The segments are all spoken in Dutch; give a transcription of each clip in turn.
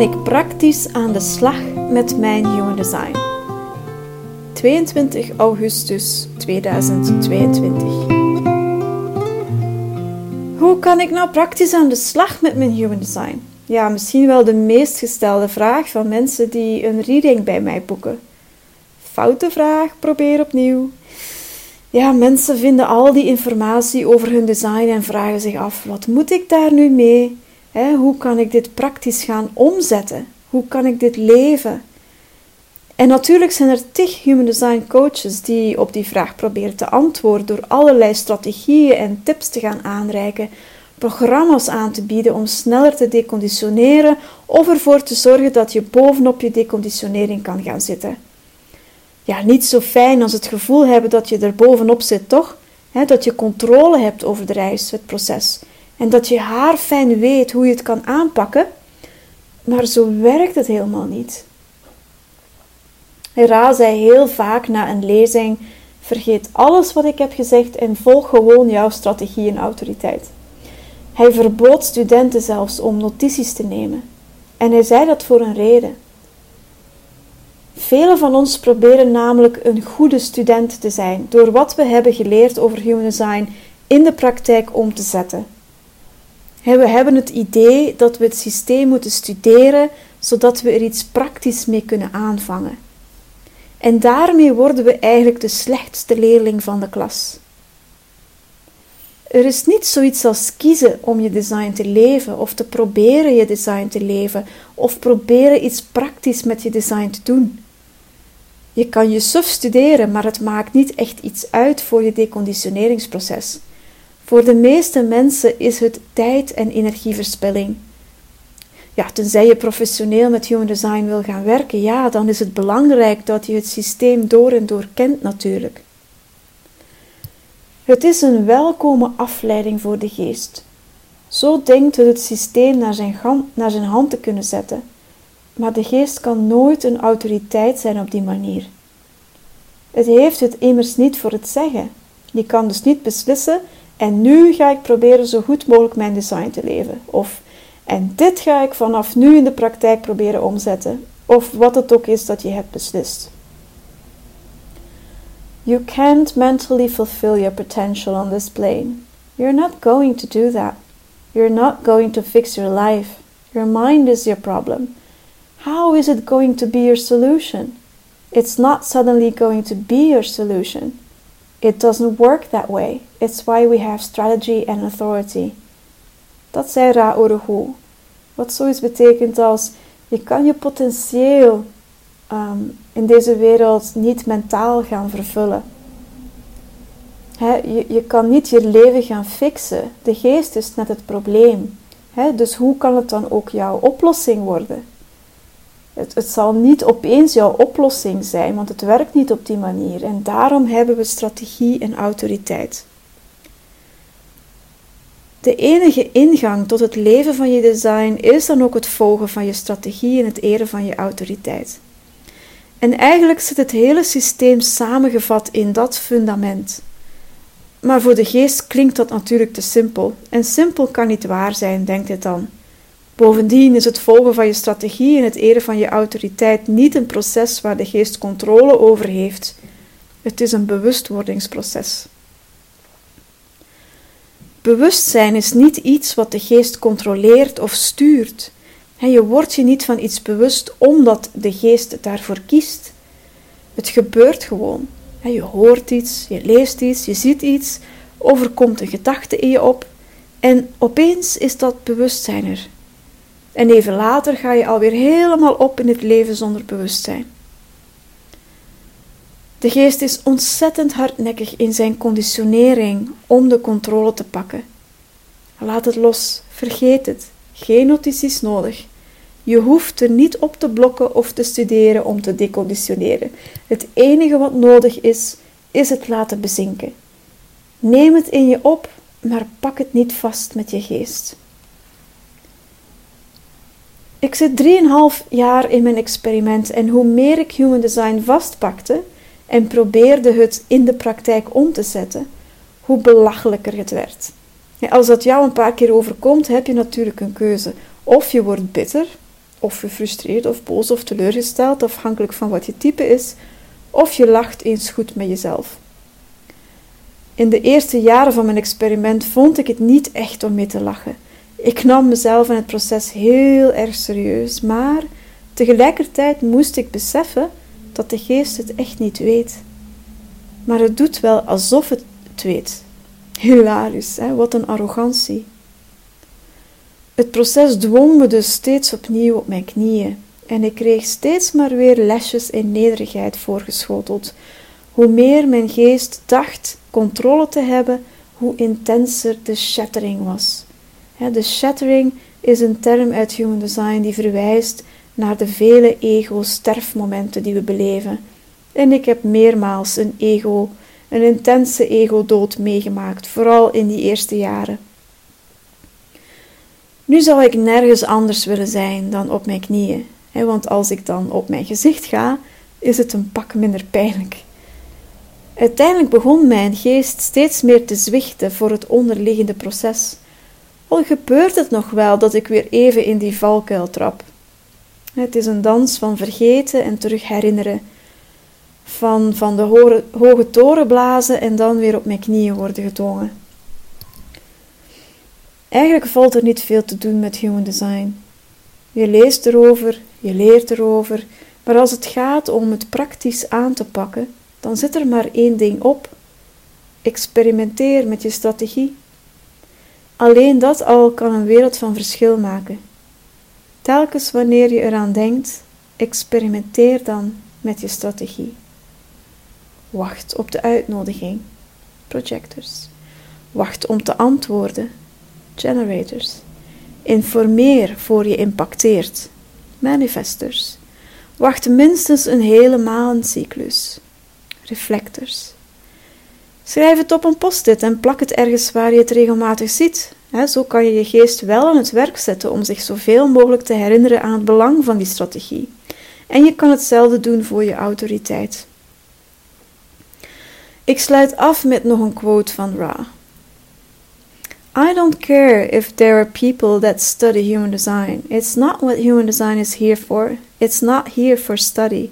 kan ik praktisch aan de slag met mijn Human Design? 22 augustus 2022. Hoe kan ik nou praktisch aan de slag met mijn Human Design? Ja, misschien wel de meest gestelde vraag van mensen die een reading bij mij boeken. Foute vraag, probeer opnieuw. Ja, mensen vinden al die informatie over hun design en vragen zich af: wat moet ik daar nu mee? Hoe kan ik dit praktisch gaan omzetten? Hoe kan ik dit leven? En natuurlijk zijn er tig human design coaches die op die vraag proberen te antwoorden door allerlei strategieën en tips te gaan aanreiken, programma's aan te bieden om sneller te deconditioneren of ervoor te zorgen dat je bovenop je deconditionering kan gaan zitten. Ja, niet zo fijn als het gevoel hebben dat je er bovenop zit, toch? dat je controle hebt over de reis, het proces. En dat je haar fijn weet hoe je het kan aanpakken. Maar zo werkt het helemaal niet. Ra zei heel vaak na een lezing: Vergeet alles wat ik heb gezegd en volg gewoon jouw strategie en autoriteit. Hij verbood studenten zelfs om notities te nemen. En hij zei dat voor een reden. Velen van ons proberen namelijk een goede student te zijn door wat we hebben geleerd over human design in de praktijk om te zetten. We hebben het idee dat we het systeem moeten studeren zodat we er iets praktisch mee kunnen aanvangen. En daarmee worden we eigenlijk de slechtste leerling van de klas. Er is niet zoiets als kiezen om je design te leven of te proberen je design te leven of proberen iets praktisch met je design te doen. Je kan je suf studeren, maar het maakt niet echt iets uit voor je deconditioneringsproces. Voor de meeste mensen is het tijd- en energieverspilling. Ja, tenzij je professioneel met human design wil gaan werken, ja, dan is het belangrijk dat je het systeem door en door kent natuurlijk. Het is een welkome afleiding voor de geest. Zo denkt het het systeem naar zijn, naar zijn hand te kunnen zetten. Maar de geest kan nooit een autoriteit zijn op die manier. Het heeft het immers niet voor het zeggen. Je kan dus niet beslissen en nu ga ik proberen zo goed mogelijk mijn design te leven. Of en dit ga ik vanaf nu in de praktijk proberen omzetten. Of wat het ook is dat je hebt beslist. You can't mentally fulfill your potential on this plane. You're not going to do that. You're not going to fix your life. Your mind is your problem. How is it going to be your solution? It's not suddenly going to be your solution. It doesn't work that way. It's why we have strategy and authority. Dat zei Ra Uruhu. Wat zoiets betekent als je kan je potentieel um, in deze wereld niet mentaal gaan vervullen. je, je kan niet je leven gaan fixen. De geest is net het probleem. dus hoe kan het dan ook jouw oplossing worden? Het, zal niet opeens jouw oplossing zijn, want het werkt niet op die manier. En daarom hebben we strategie en autoriteit. De enige ingang tot het leven van je design is dan ook het volgen van je strategie en het eren van je autoriteit. En eigenlijk zit het hele systeem samengevat in dat fundament. Maar voor de geest klinkt dat natuurlijk te simpel. En simpel kan niet waar zijn, denkt het dan. Bovendien is het volgen van je strategie en het eren van je autoriteit niet een proces waar de geest controle over heeft. Het is een bewustwordingsproces. Bewustzijn is niet iets wat de geest controleert of stuurt. Je wordt je niet van iets bewust omdat de geest daarvoor kiest. Het gebeurt gewoon. Je hoort iets, je leest iets, je ziet iets, overkomt een gedachte in je op en opeens is dat bewustzijn er. En even later ga je alweer helemaal op in het leven zonder bewustzijn. De geest is ontzettend hardnekkig in zijn conditionering om de controle te pakken. Laat het los, vergeet het, geen notities nodig. Je hoeft er niet op te blokken of te studeren om te deconditioneren. Het enige wat nodig is, is het laten bezinken. Neem het in je op, maar pak het niet vast met je geest. Ik zit 3,5 jaar in mijn experiment en hoe meer ik human design vastpakte en probeerde het in de praktijk om te zetten, hoe belachelijker het werd. Als dat jou een paar keer overkomt, heb je natuurlijk een keuze. Of je wordt bitter, of gefrustreerd of boos of teleurgesteld, afhankelijk van wat je type is, of je lacht eens goed met jezelf. In de eerste jaren van mijn experiment vond ik het niet echt om mee te lachen. Ik nam mezelf en het proces heel erg serieus, maar tegelijkertijd moest ik beseffen dat de geest het echt niet weet. Maar het doet wel alsof het het weet. Hilarisch, hè? wat een arrogantie. Het proces dwong me dus steeds opnieuw op mijn knieën en ik kreeg steeds maar weer lesjes in nederigheid voorgeschoteld. Hoe meer mijn geest dacht controle te hebben, hoe intenser de shattering was. De shattering is een term uit Human Design die verwijst naar de vele ego-sterfmomenten die we beleven. En ik heb meermaals een ego, een intense ego-dood meegemaakt, vooral in die eerste jaren. Nu zou ik nergens anders willen zijn dan op mijn knieën, want als ik dan op mijn gezicht ga, is het een pak minder pijnlijk. Uiteindelijk begon mijn geest steeds meer te zwichten voor het onderliggende proces. Al gebeurt het nog wel dat ik weer even in die valkuil trap. Het is een dans van vergeten en terug herinneren. Van, van de hoge, hoge toren blazen en dan weer op mijn knieën worden gedwongen. Eigenlijk valt er niet veel te doen met human design. Je leest erover, je leert erover, maar als het gaat om het praktisch aan te pakken, dan zit er maar één ding op. Experimenteer met je strategie. Alleen dat al kan een wereld van verschil maken. Telkens wanneer je eraan denkt, experimenteer dan met je strategie. Wacht op de uitnodiging, projectors. Wacht om te antwoorden, generators. Informeer voor je impacteert, manifestors. Wacht minstens een hele maandcyclus, reflectors. Schrijf het op een post-it en plak het ergens waar je het regelmatig ziet. zo kan je je geest wel aan het werk zetten om zich zoveel mogelijk te herinneren aan het belang van die strategie. En je kan hetzelfde doen voor je autoriteit. Ik sluit af met nog een quote van Ra. I don't care if there are people that study human design. It's not what human design is here for. It's not here for study.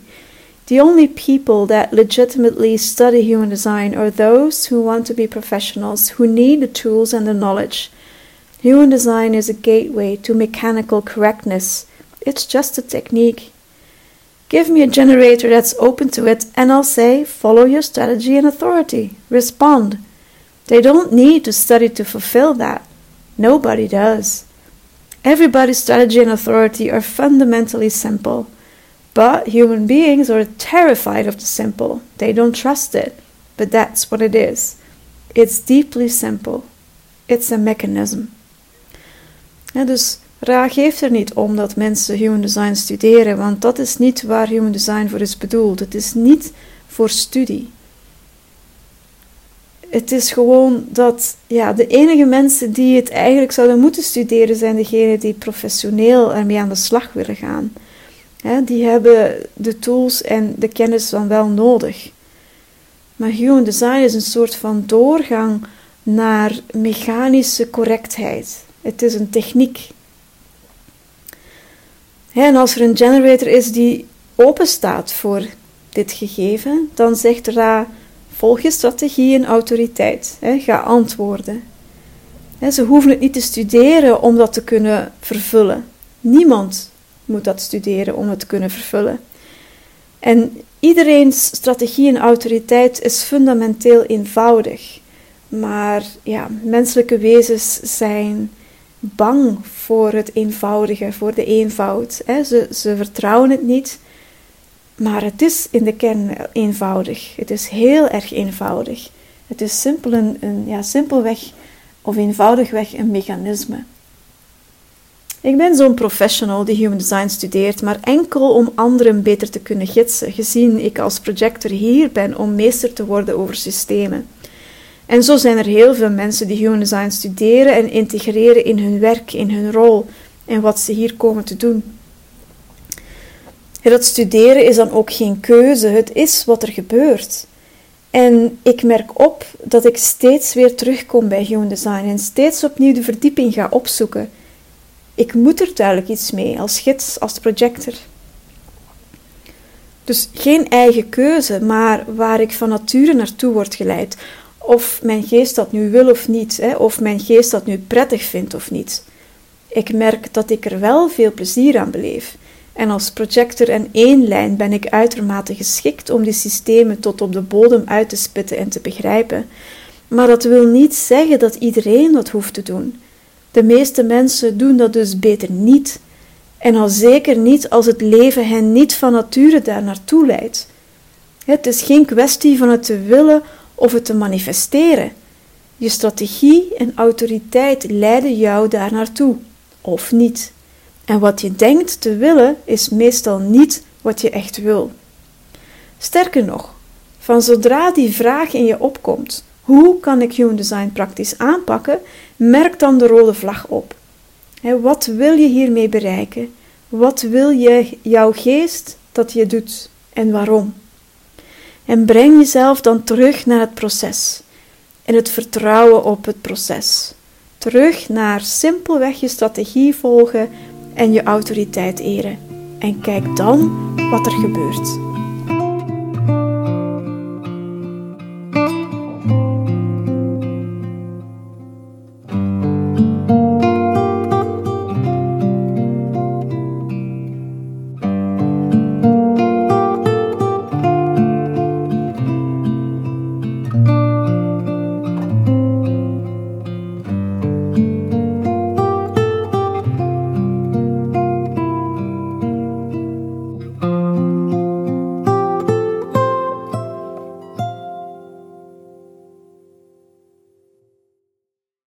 The only people that legitimately study human design are those who want to be professionals, who need the tools and the knowledge. Human design is a gateway to mechanical correctness. It's just a technique. Give me a generator that's open to it, and I'll say, follow your strategy and authority. Respond. They don't need to study to fulfill that. Nobody does. Everybody's strategy and authority are fundamentally simple. But human beings are terrified of the simple. They don't trust it. But that's what it is. It's deeply simple. It's a mechanism. Ja, dus Ra geeft er niet om dat mensen human design studeren, want dat is niet waar human design voor is bedoeld. Het is niet voor studie. Het is gewoon dat ja, de enige mensen die het eigenlijk zouden moeten studeren zijn degenen die professioneel ermee aan de slag willen gaan die hebben de tools en de kennis dan wel nodig. Maar human design is een soort van doorgang naar mechanische correctheid. Het is een techniek. en als er een generator is die open staat voor dit gegeven, dan zegt Ra: volg je strategie en autoriteit. ga antwoorden. ze hoeven het niet te studeren om dat te kunnen vervullen. Niemand moet dat studeren om het te kunnen vervullen. En iedereen's strategie en autoriteit is fundamenteel eenvoudig. Maar ja, menselijke wezens zijn bang voor het eenvoudige, voor de eenvoud. Ze, ze vertrouwen het niet, maar het is in de kern eenvoudig. Het is heel erg eenvoudig. Het is simpel een, een ja, simpelweg of eenvoudigweg een mechanisme. Ik ben zo'n professional die human design studeert, maar enkel om anderen beter te kunnen gidsen, gezien ik als projector hier ben om meester te worden over systemen. En zo zijn er heel veel mensen die human design studeren en integreren in hun werk, in hun rol en wat ze hier komen te doen. Dat studeren is dan ook geen keuze, het is wat er gebeurt. En ik merk op dat ik steeds weer terugkom bij human design en steeds opnieuw de verdieping ga opzoeken. Ik moet er duidelijk iets mee als gids, als projector. Dus geen eigen keuze, maar waar ik van nature naartoe word geleid. Of mijn geest dat nu wil of niet, hè, of mijn geest dat nu prettig vindt of niet. Ik merk dat ik er wel veel plezier aan beleef. En als projector en één lijn ben ik uitermate geschikt om die systemen tot op de bodem uit te spitten en te begrijpen. Maar dat wil niet zeggen dat iedereen dat hoeft te doen. De meeste mensen doen dat dus beter niet. En al zeker niet als het leven hen niet van nature daar naartoe leidt. Het is geen kwestie van het te willen of het te manifesteren. Je strategie en autoriteit leiden jou daar naartoe, of niet. En wat je denkt te willen, is meestal niet wat je echt wil. Sterker nog, van zodra die vraag in je opkomt, hoe kan ik Human Design praktisch aanpakken, merk dan de rode vlag op. wat wil je hiermee bereiken? Wat wil je, jouw geest dat je doet en waarom? En breng jezelf dan terug naar het proces en het vertrouwen op het proces. Terug naar simpelweg je strategie volgen en je autoriteit eren. En kijk dan wat er gebeurt.